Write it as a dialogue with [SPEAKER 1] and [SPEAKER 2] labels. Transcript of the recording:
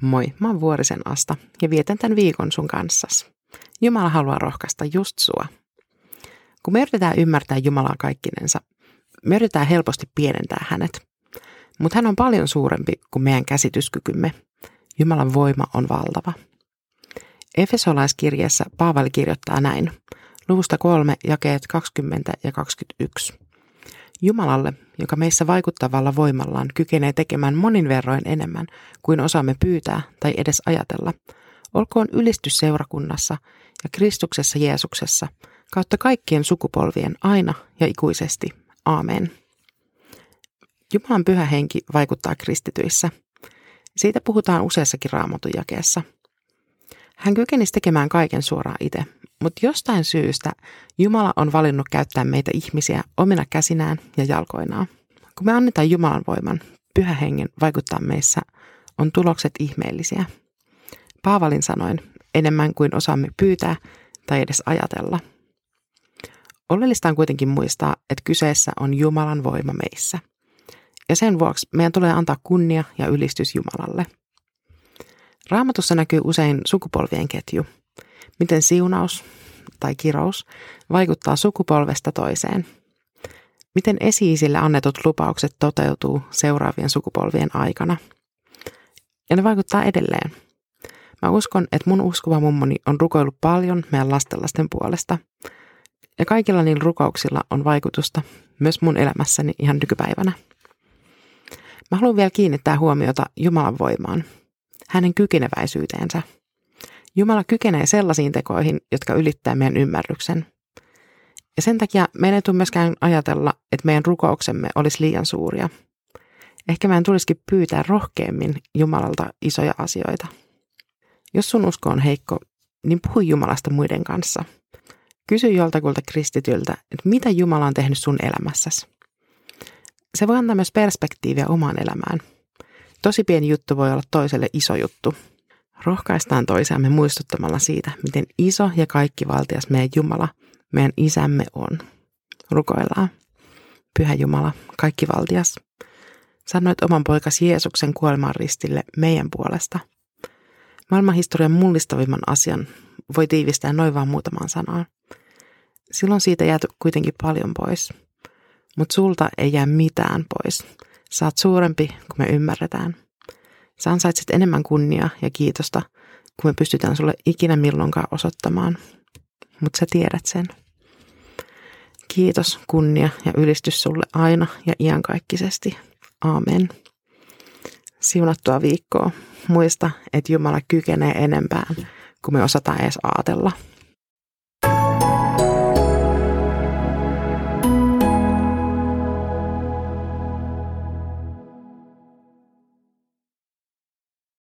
[SPEAKER 1] Moi, mä oon Vuorisen Asta ja vietän tämän viikon sun kanssas. Jumala haluaa rohkaista just sua. Kun me yritetään ymmärtää Jumalaa kaikkinensa, me yritetään helposti pienentää hänet. Mutta hän on paljon suurempi kuin meidän käsityskykymme. Jumalan voima on valtava. Efesolaiskirjeessä Paavali kirjoittaa näin, luvusta 3, jakeet 20 ja 21. Jumalalle, joka meissä vaikuttavalla voimallaan kykenee tekemään monin verroin enemmän kuin osaamme pyytää tai edes ajatella, olkoon ylistys seurakunnassa ja Kristuksessa Jeesuksessa kautta kaikkien sukupolvien aina ja ikuisesti. Aamen. Jumalan pyhä henki vaikuttaa kristityissä. Siitä puhutaan useassakin raamatun jakeessa. Hän kykenisi tekemään kaiken suoraan itse, mutta jostain syystä Jumala on valinnut käyttää meitä ihmisiä omina käsinään ja jalkoinaan. Kun me annetaan Jumalan voiman, pyhä hengen vaikuttaa meissä, on tulokset ihmeellisiä. Paavalin sanoin, enemmän kuin osaamme pyytää tai edes ajatella. Oleellista on kuitenkin muistaa, että kyseessä on Jumalan voima meissä. Ja sen vuoksi meidän tulee antaa kunnia ja ylistys Jumalalle. Raamatussa näkyy usein sukupolvien ketju – miten siunaus tai kirous vaikuttaa sukupolvesta toiseen. Miten esiisille annetut lupaukset toteutuu seuraavien sukupolvien aikana. Ja ne vaikuttaa edelleen. Mä uskon, että mun uskova mummoni on rukoillut paljon meidän lastenlasten puolesta. Ja kaikilla niillä rukouksilla on vaikutusta myös mun elämässäni ihan nykypäivänä. Mä haluan vielä kiinnittää huomiota Jumalan voimaan, hänen kykeneväisyyteensä – Jumala kykenee sellaisiin tekoihin, jotka ylittää meidän ymmärryksen. Ja sen takia meidän ei tule myöskään ajatella, että meidän rukouksemme olisi liian suuria. Ehkä meidän tulisikin pyytää rohkeammin Jumalalta isoja asioita. Jos sun usko on heikko, niin puhu Jumalasta muiden kanssa. Kysy joltakulta kristityltä, että mitä Jumala on tehnyt sun elämässäsi. Se voi antaa myös perspektiiviä omaan elämään. Tosi pieni juttu voi olla toiselle iso juttu – Rohkaistaan toisiamme muistuttamalla siitä, miten iso ja kaikki valtias meidän Jumala, meidän isämme on. Rukoillaan. Pyhä Jumala, kaikki valtias, sanoit oman poikas Jeesuksen kuolemaan ristille meidän puolesta. Maailmanhistorian mullistavimman asian voi tiivistää noin vaan muutamaan sanaan. Silloin siitä jää kuitenkin paljon pois. Mutta sulta ei jää mitään pois. Saat suurempi kuin me ymmärretään – Sä ansaitset enemmän kunnia ja kiitosta, kuin me pystytään sulle ikinä milloinkaan osoittamaan. Mutta sä tiedät sen. Kiitos, kunnia ja ylistys sulle aina ja iankaikkisesti. Aamen. Siunattua viikkoa. Muista, että Jumala kykenee enempään, kuin me osataan edes ajatella.